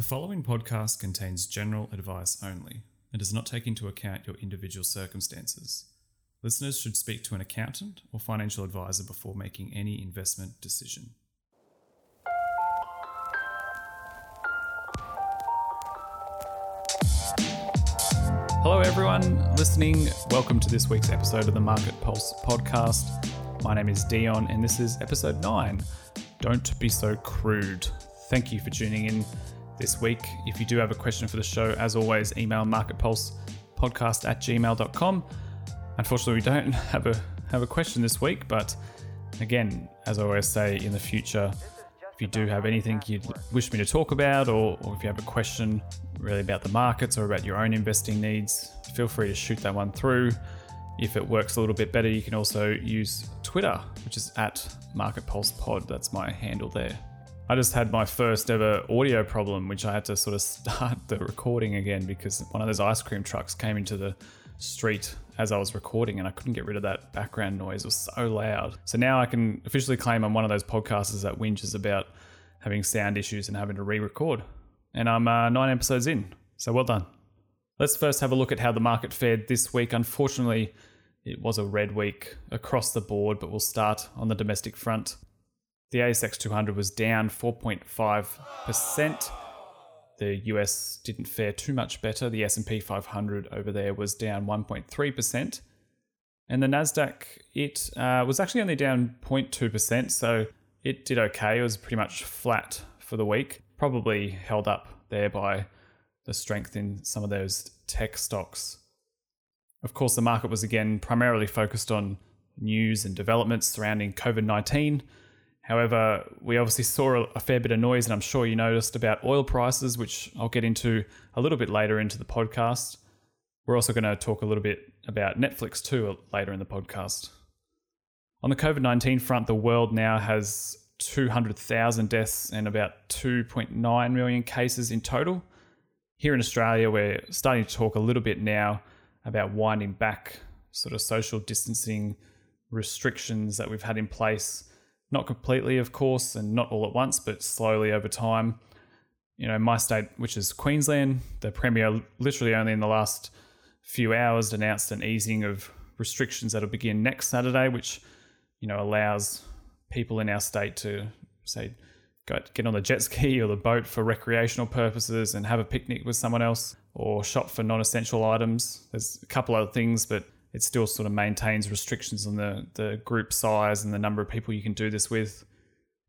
The following podcast contains general advice only and does not take into account your individual circumstances. Listeners should speak to an accountant or financial advisor before making any investment decision. Hello, everyone listening. Welcome to this week's episode of the Market Pulse podcast. My name is Dion, and this is episode 9 Don't Be So Crude. Thank you for tuning in this week. If you do have a question for the show, as always, email marketpulsepodcast at gmail.com. Unfortunately, we don't have a have a question this week, but again, as I always say, in the future, if you do have anything you'd wish me to talk about, or, or if you have a question really about the markets or about your own investing needs, feel free to shoot that one through. If it works a little bit better, you can also use Twitter, which is at MarketPulsePod. That's my handle there. I just had my first ever audio problem, which I had to sort of start the recording again because one of those ice cream trucks came into the street as I was recording and I couldn't get rid of that background noise. It was so loud. So now I can officially claim I'm one of those podcasters that whinges about having sound issues and having to re record. And I'm uh, nine episodes in. So well done. Let's first have a look at how the market fared this week. Unfortunately, it was a red week across the board, but we'll start on the domestic front. The ASX 200 was down 4.5%. The US didn't fare too much better. The S&P 500 over there was down 1.3%. And the Nasdaq it uh, was actually only down 0.2%, so it did okay. It was pretty much flat for the week. Probably held up there by the strength in some of those tech stocks. Of course, the market was again primarily focused on news and developments surrounding COVID 19 However, we obviously saw a fair bit of noise, and I'm sure you noticed about oil prices, which I'll get into a little bit later into the podcast. We're also going to talk a little bit about Netflix too uh, later in the podcast. On the COVID 19 front, the world now has 200,000 deaths and about 2.9 million cases in total. Here in Australia, we're starting to talk a little bit now about winding back sort of social distancing restrictions that we've had in place not completely, of course, and not all at once, but slowly over time. You know, my state, which is Queensland, the Premier literally only in the last few hours announced an easing of restrictions that'll begin next Saturday, which, you know, allows people in our state to, say, get on the jet ski or the boat for recreational purposes and have a picnic with someone else or shop for non essential items. There's a couple other things, but it still sort of maintains restrictions on the, the group size and the number of people you can do this with.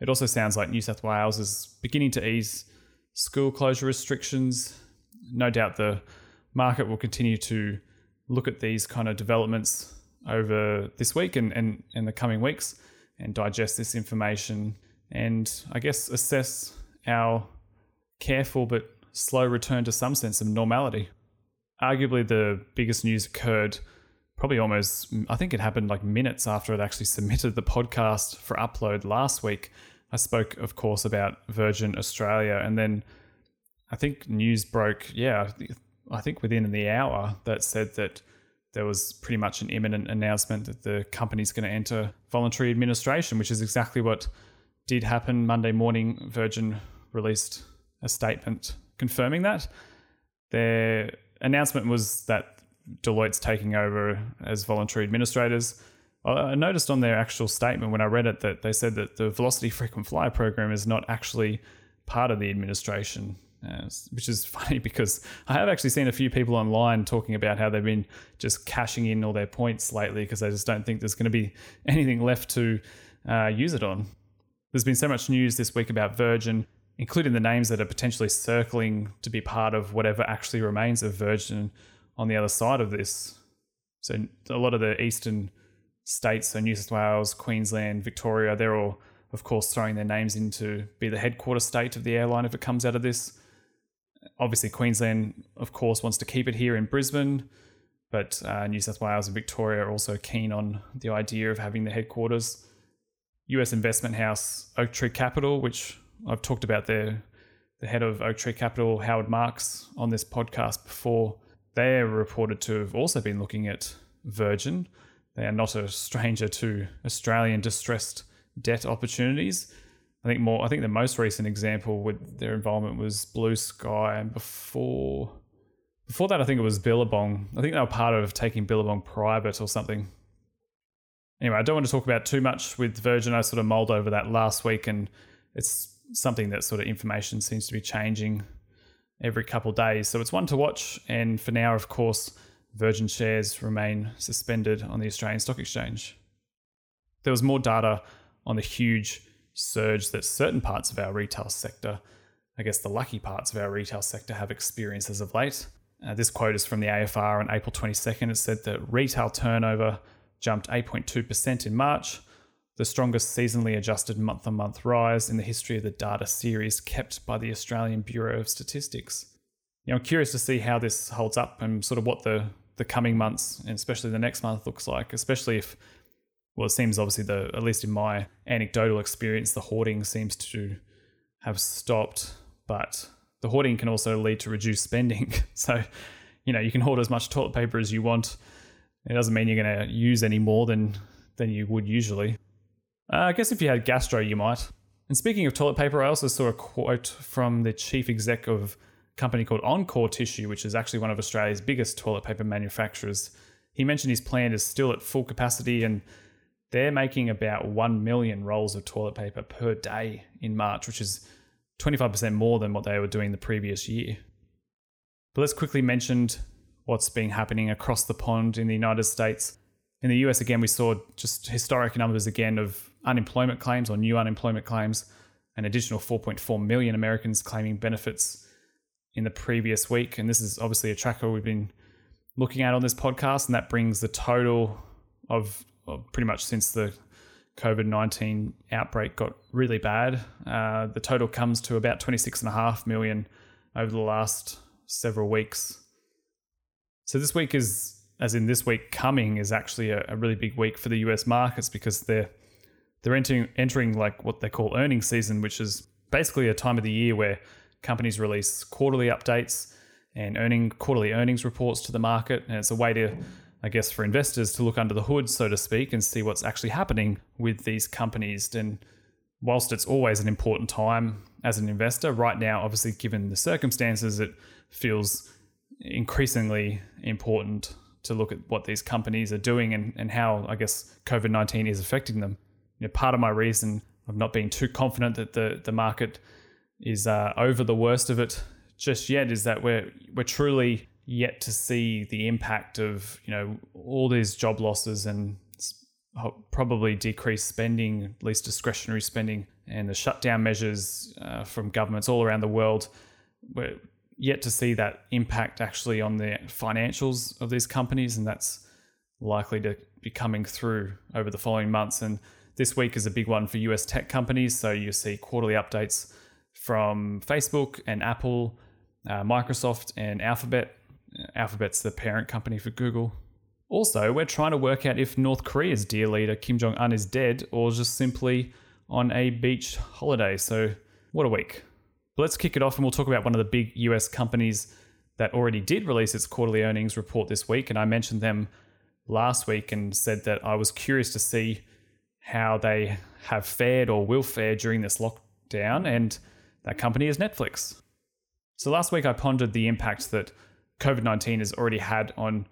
It also sounds like New South Wales is beginning to ease school closure restrictions. No doubt the market will continue to look at these kind of developments over this week and, and, and the coming weeks and digest this information and I guess assess our careful but slow return to some sense of normality. Arguably, the biggest news occurred probably almost, I think it happened like minutes after it actually submitted the podcast for upload last week. I spoke, of course, about Virgin Australia. And then I think news broke, yeah, I think within the hour that said that there was pretty much an imminent announcement that the company's going to enter voluntary administration, which is exactly what did happen Monday morning. Virgin released a statement confirming that. Their announcement was that Deloitte's taking over as voluntary administrators. I noticed on their actual statement when I read it that they said that the Velocity Frequent Flyer program is not actually part of the administration, uh, which is funny because I have actually seen a few people online talking about how they've been just cashing in all their points lately because they just don't think there's going to be anything left to uh, use it on. There's been so much news this week about Virgin, including the names that are potentially circling to be part of whatever actually remains of Virgin on the other side of this. So a lot of the eastern states, so New South Wales, Queensland, Victoria, they're all, of course, throwing their names in to be the headquarter state of the airline if it comes out of this. Obviously, Queensland, of course, wants to keep it here in Brisbane, but uh, New South Wales and Victoria are also keen on the idea of having the headquarters. US investment house Oaktree Capital, which I've talked about their the head of Oaktree Capital, Howard Marks, on this podcast before they are reported to have also been looking at Virgin. They are not a stranger to Australian distressed debt opportunities. I think more. I think the most recent example with their involvement was Blue Sky, and before before that, I think it was Billabong. I think they were part of taking Billabong private or something. Anyway, I don't want to talk about too much with Virgin. I sort of mulled over that last week, and it's something that sort of information seems to be changing every couple days. So it's one to watch. And for now, of course, Virgin shares remain suspended on the Australian Stock Exchange. There was more data on the huge surge that certain parts of our retail sector, I guess the lucky parts of our retail sector, have experienced as of late. Uh, this quote is from the AFR on April 22nd. It said that retail turnover jumped 8.2% in March, the strongest seasonally adjusted month on month rise in the history of the data series kept by the Australian Bureau of Statistics. You know, I'm curious to see how this holds up and sort of what the, the coming months and especially the next month looks like, especially if well, it seems obviously the at least in my anecdotal experience, the hoarding seems to have stopped, but the hoarding can also lead to reduced spending. so, you know, you can hoard as much toilet paper as you want. It doesn't mean you're going to use any more than than you would usually. Uh, I guess if you had gastro, you might. And speaking of toilet paper, I also saw a quote from the chief exec of a company called Encore Tissue, which is actually one of Australia's biggest toilet paper manufacturers. He mentioned his plant is still at full capacity and they're making about 1 million rolls of toilet paper per day in March, which is 25% more than what they were doing the previous year. But let's quickly mention what's been happening across the pond in the United States. In the US, again, we saw just historic numbers again of unemployment claims or new unemployment claims, an additional 4.4 million Americans claiming benefits in the previous week. And this is obviously a tracker we've been looking at on this podcast, and that brings the total of well, pretty much since the COVID 19 outbreak got really bad. Uh, the total comes to about 26.5 million over the last several weeks. So this week is, as in this week coming, is actually a, a really big week for the US markets because they're they're entering entering like what they call earnings season, which is basically a time of the year where companies release quarterly updates and earning quarterly earnings reports to the market, and it's a way to I guess, for investors to look under the hood, so to speak, and see what's actually happening with these companies. And whilst it's always an important time as an investor, right now, obviously, given the circumstances, it feels increasingly important to look at what these companies are doing and, and how, I guess, COVID 19 is affecting them. You know, part of my reason of not being too confident that the, the market is uh, over the worst of it just yet is that we're, we're truly yet to see the impact of you know all these job losses and probably decreased spending, at least discretionary spending, and the shutdown measures uh, from governments all around the world. We're yet to see that impact actually on the financials of these companies, and that's likely to be coming through over the following months. And this week is a big one for US tech companies. So you see quarterly updates from Facebook and Apple, uh, Microsoft, and Alphabet Alphabet's the parent company for Google. Also, we're trying to work out if North Korea's dear leader Kim Jong un is dead or just simply on a beach holiday. So, what a week. But let's kick it off and we'll talk about one of the big US companies that already did release its quarterly earnings report this week. And I mentioned them last week and said that I was curious to see how they have fared or will fare during this lockdown. And that company is Netflix. So, last week I pondered the impact that COVID 19 has already had on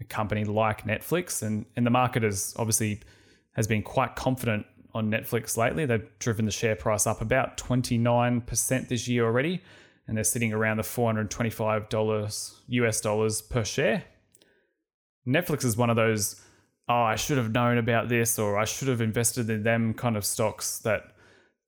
a company like Netflix. And, and the market has obviously has been quite confident on Netflix lately. They've driven the share price up about 29% this year already. And they're sitting around the $425 US dollars per share. Netflix is one of those, oh, I should have known about this or I should have invested in them kind of stocks that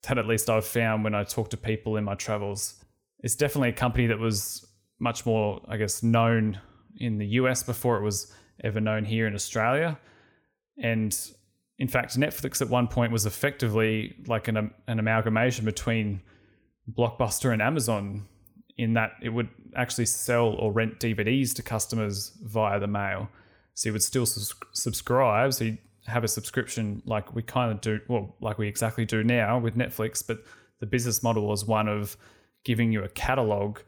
that at least I've found when I talk to people in my travels. It's definitely a company that was much more, I guess, known in the US before it was ever known here in Australia. And in fact, Netflix at one point was effectively like an, an amalgamation between Blockbuster and Amazon, in that it would actually sell or rent DVDs to customers via the mail. So you would still sus- subscribe. So you have a subscription like we kind of do, well, like we exactly do now with Netflix, but the business model was one of giving you a catalog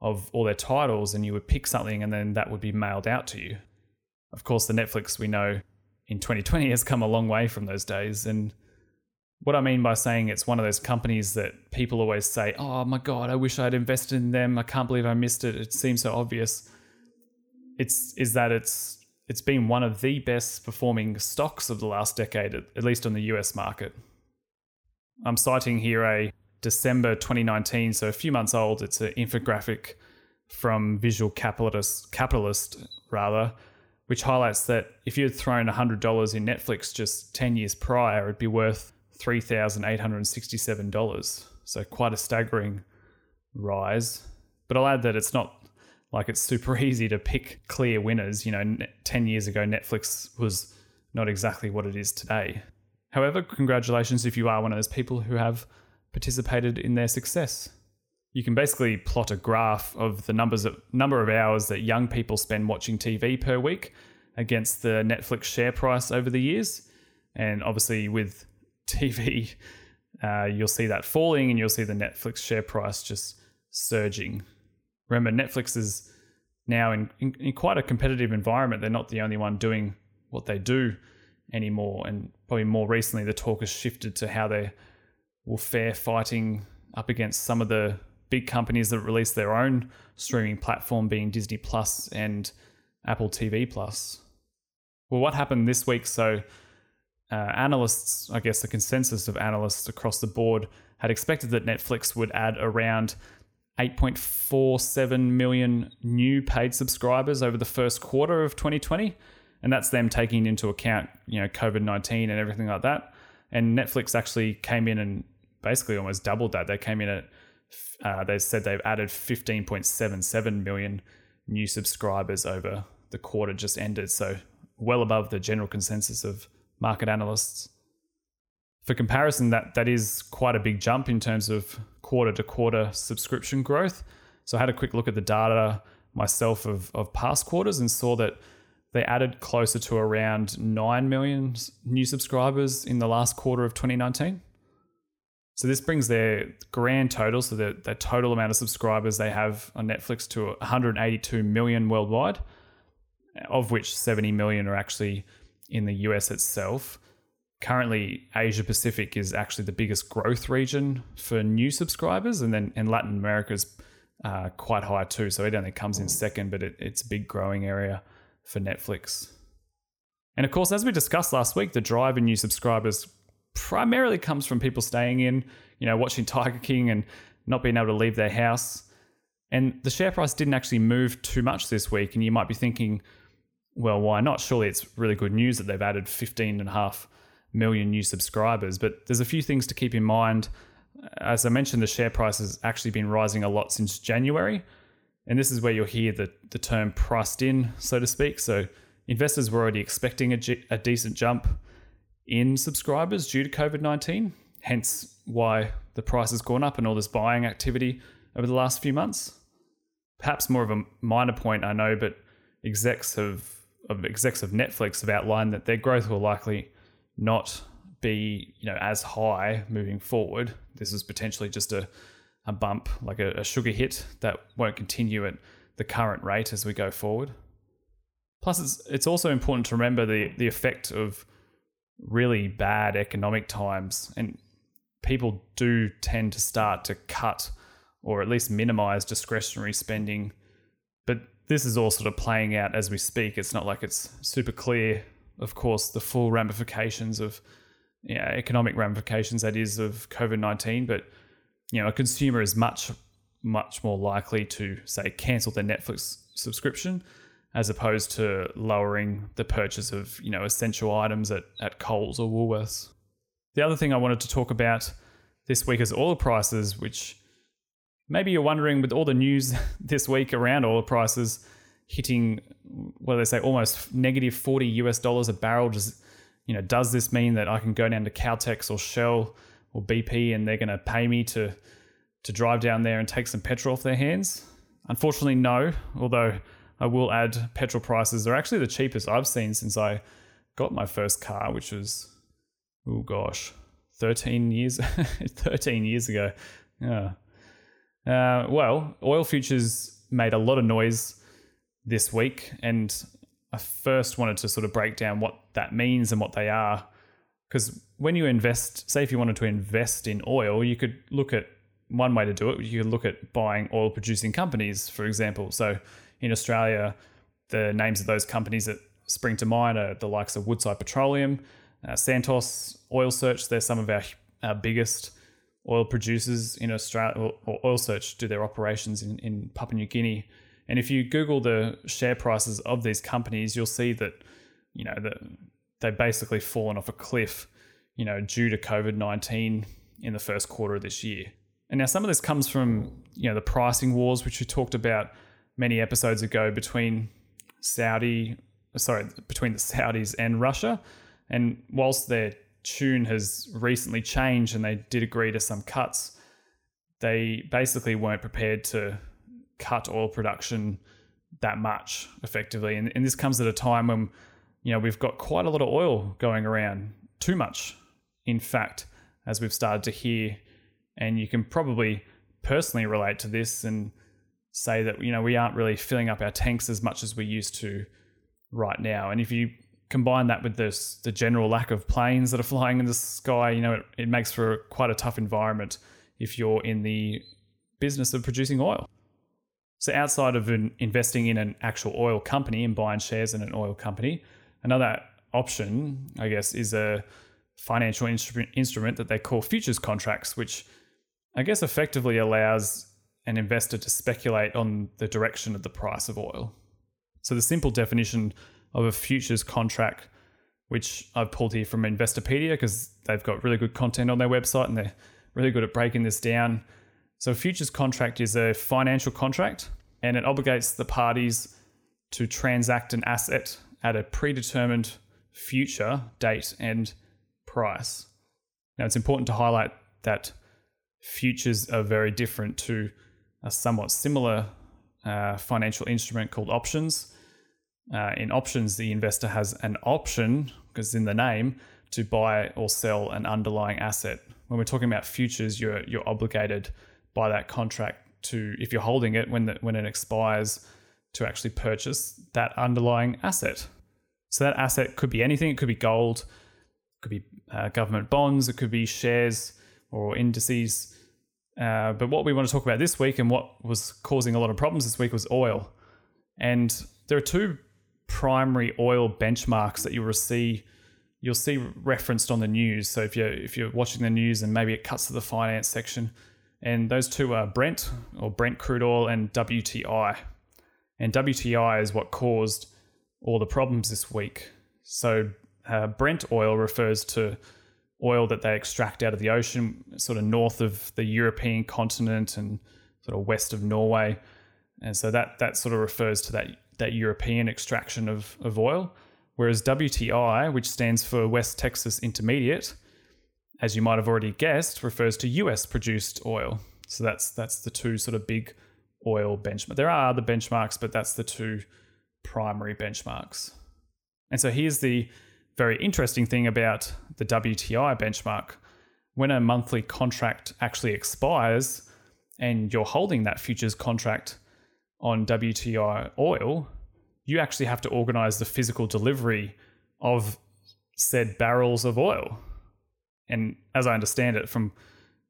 of all their titles and you would pick something and then that would be mailed out to you. Of course, the Netflix we know in 2020 has come a long way from those days. And What I mean by saying it's one of those companies that people always say, oh my God, I wish I'd invested in them. I can't believe I missed it. It seems so obvious. It's is that it's it's been one of the best performing stocks of the last decade, at least on the US market. I'm citing here a December 2019, so a few months old. It's an infographic from Visual Capitalist, Capitalist rather, which highlights that if you had thrown $100 in Netflix just 10 years prior, it'd be worth $3,867. So quite a staggering rise. But I'll add that it's not like it's super easy to pick clear winners. You know, 10 years ago, Netflix was not exactly what it is today. However, congratulations if you are one of those people who have participated in their success. You can basically plot a graph of the numbers of, number of hours that young people spend watching TV per week against the Netflix share price over the years. And obviously, with TV, uh, you'll see that falling and you'll see the Netflix share price just surging. Remember, Netflix is now in, in, in quite a competitive environment. They're not the only one doing what they do anymore. And probably more recently, the talk has shifted to how they will fare fighting up against some of the big companies that release their own streaming platform, being Disney Plus and Apple TV Plus. Well, what happened this week? So, uh, analysts, I guess the consensus of analysts across the board, had expected that Netflix would add around 8.47 million new paid subscribers over the first quarter of 2020 and that's them taking into account you know COVID nineteen and everything like that. And Netflix actually came in and basically almost doubled that. They came in at uh, they said they've added fifteen point seven seven million new subscribers over the quarter just ended, so well above the general consensus of market analysts. For comparison, that that is quite a big jump in terms of quarter to quarter subscription growth. So I had a quick look at the data myself of, of past quarters and saw that they added closer to around 9 million new subscribers in the last quarter of 2019. So this brings their grand total, so the, the total amount of subscribers they have on Netflix to 182 million worldwide, of which 70 million are actually in the US itself. Currently, Asia Pacific is actually the biggest growth region for new subscribers, and then and Latin America is uh, quite high too. So it only comes in second, but it, it's a big growing area for Netflix. And of course, as we discussed last week, the drive in new subscribers primarily comes from people staying in, you know, watching Tiger King and not being able to leave their house. And the share price didn't actually move too much this week. And you might be thinking, well, why not? Surely it's really good news that they've added 15 and a half million new subscribers. But there's a few things to keep in mind. As I mentioned, the share price has actually been rising a lot since January. And this is where you'll hear the, the term priced in, so to speak. So investors were already expecting a, decent jump in subscribers due to COVID 19, hence why the price has gone up and all this buying activity over the last few months. Perhaps more of a minor point, I know, but execs have of execs of Netflix have outlined that their growth will likely not be you know as high moving forward. This is potentially just a a bump, like a, a sugar hit that won't continue at the current rate as we go forward. Plus, it's it's also important to remember the the effect of really bad economic times, and people do tend to start to cut or at least minimize discretionary spending. But this is all sort of playing out as we speak. It's not like it's super clear, of course, the full ramifications of you know, economic ramifications that is of COVID nineteen, but you know, a consumer is much, much more likely to say cancel their Netflix subscription as opposed to lowering the purchase of, you know, essential items at, at Coles or Woolworths. The other thing I wanted to talk about this week is oil prices, which maybe you're wondering with all the news this week around oil prices hitting, well, they say almost negative 40 US dollars a barrel. just you know, does this mean that I can go down to Caltex or Shell or BP and they're going to pay me to to drive down there and take some petrol off their hands? Unfortunately, no. Although I will add, petrol prices are actually the cheapest I've seen since I got my first car, which was oh gosh, thirteen years, thirteen years ago. Yeah. Uh, well, oil futures made a lot of noise this week, and I first wanted to sort of break down what that means and what they are, because when you invest, say if you wanted to invest in oil, you could look at one way to do it. You could look at buying oil producing companies, for example. So in Australia, the names of those companies that spring to mind are the likes of Woodside Petroleum, uh, Santos, Oil Search. They're some of our, our biggest oil producers in Australia, or Oil Search do their operations in, in Papua New Guinea. And if you Google the share prices of these companies, you'll see that, you know, that they've basically fallen off a cliff, you know, due to COVID 19 in the first quarter of this year. And now some of this comes from, you know, the pricing wars, which we talked about many episodes ago between Saudi, sorry, between the Saudis and Russia. And whilst their tune has recently changed and they did agree to some cuts, they basically weren't prepared to cut oil production that much effectively. And, and this comes at a time when, you know, we've got quite a lot of oil going around, too much, in fact, as we've started to hear. And you can probably personally relate to this and say that, you know, we aren't really filling up our tanks as much as we used to right now. And if you combine that with this the general lack of planes that are flying in the sky, you know, it, it makes for quite a tough environment if you're in the business of producing oil. So outside of investing in an actual oil company and buying shares in an oil company, another option, I guess, is a financial instrument instrument that they call futures contracts, which I guess effectively allows an investor to speculate on the direction of the price of oil. So the simple definition of a futures contract, which I've pulled here from Investopedia because they've got really good content on their website and they're really good at breaking this down. So, a futures contract is a financial contract and it obligates the parties to transact an asset at a predetermined future date and price. Now, it's important to highlight that futures are very different to a somewhat similar uh, financial instrument called options, uh, in options, the investor has an option, because in the name, to buy or sell an underlying asset. When we're talking about futures, you're you're obligated by that contract to, if you're holding it when the, when it expires, to actually purchase that underlying asset. So that asset could be anything. It could be gold, it could be uh, government bonds, it could be shares or indices. Uh, but what we want to talk about this week and what was causing a lot of problems this week was oil. And there are two primary oil benchmarks that you'll see you'll see referenced on the news. So if you're if you're watching the news and maybe it cuts to the finance section, and those two are Brent or Brent crude oil and WTI. And WTI is what caused all the problems this week. So uh, Brent oil refers to oil that they extract out of the ocean, sort of north of the European continent and sort of west of Norway. And so that that sort of refers to that that European extraction of, of oil. Whereas WTI, which stands for West Texas Intermediate, as you might have already guessed, refers to US produced oil. So that's that's the two sort of big oil benchmark. There are other benchmarks, but that's the two primary benchmarks. And so here's the very interesting thing about the WTI benchmark. When a monthly contract actually expires and you're holding that futures contract on WTI oil, you actually have to organize the physical delivery of said barrels of oil. And as I understand it, from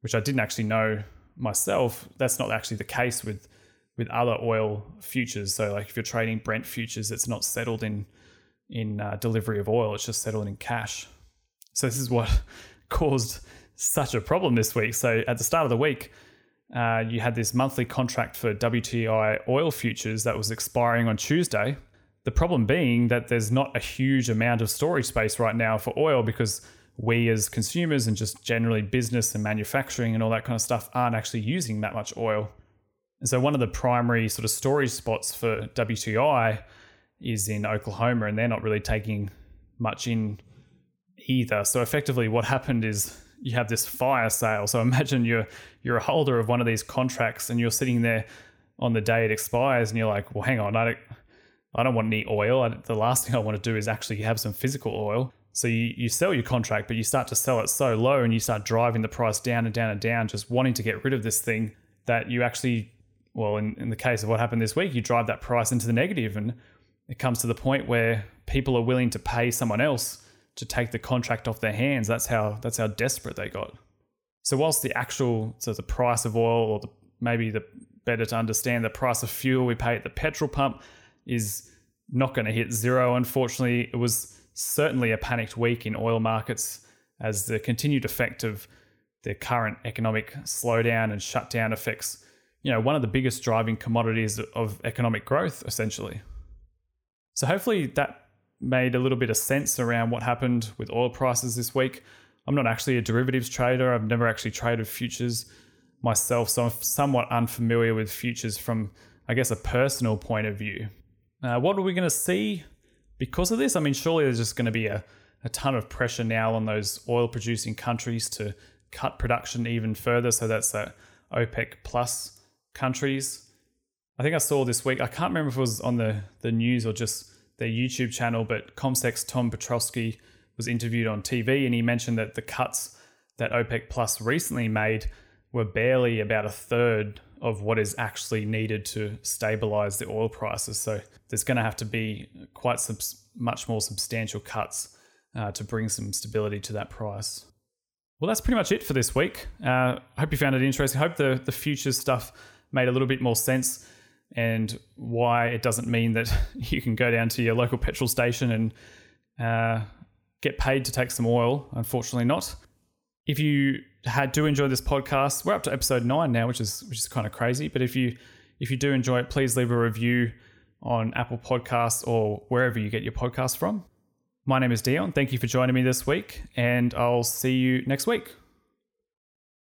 which I didn't actually know myself, that's not actually the case with with other oil futures. So, like if you're trading Brent futures, it's not settled in in uh, delivery of oil; it's just settled in cash. So this is what caused such a problem this week. So at the start of the week, uh, you had this monthly contract for WTI oil futures that was expiring on Tuesday. The problem being that there's not a huge amount of storage space right now for oil because we as consumers and just generally business and manufacturing and all that kind of stuff aren't actually using that much oil. And so one of the primary sort of storage spots for WTI is in Oklahoma and they're not really taking much in either. So effectively what happened is you have this fire sale. So imagine you're you're a holder of one of these contracts and you're sitting there on the day it expires and you're like, well, hang on, I don't, I don't want any oil. I, the last thing I want to do is actually have some physical oil. So you, you sell your contract, but you start to sell it so low and you start driving the price down and down and down, just wanting to get rid of this thing that you actually, well, in, in the case of what happened this week, you drive that price into the negative and it comes to the point where people are willing to pay someone else to take the contract off their hands. That's how that's how desperate they got. So whilst the actual so the price of oil or the, maybe the better to understand the price of fuel we pay at the petrol pump is not going to hit zero. Unfortunately, it was certainly a panicked week in oil markets as the continued effect of the current economic slowdown and shutdown affects, you know, one of the biggest driving commodities of economic growth, essentially. So hopefully that made a little bit of sense around what happened with oil prices this week. I'm not actually a derivatives trader. I've never actually traded futures myself, so I'm somewhat unfamiliar with futures from, I guess, a personal point of view. Uh, what are we going to see because of this? I mean, surely there's just going to be a, a ton of pressure now on those oil producing countries to cut production even further. So that's the OPEC plus countries. I think I saw this week, I can't remember if it was on the, the news or just their YouTube channel, but CommSec's Tom Piotrowski was interviewed on TV and he mentioned that the cuts that OPEC Plus recently made were barely about a third of what is actually needed to stabilize the oil prices. So there's going to have to be quite some much more substantial cuts uh, to bring some stability to that price. Well, that's pretty much it for this week. I uh, hope you found it interesting. I hope the, the futures stuff made a little bit more sense and why it doesn't mean that you can go down to your local petrol station and uh, get paid to take some oil. Unfortunately, not. If you had, do enjoy this podcast, we're up to episode nine now, which is which is kind of crazy. But if you if you do enjoy it, please leave a review on Apple Podcasts or wherever you get your podcasts from. My name is Dion. Thank you for joining me this week, and I'll see you next week.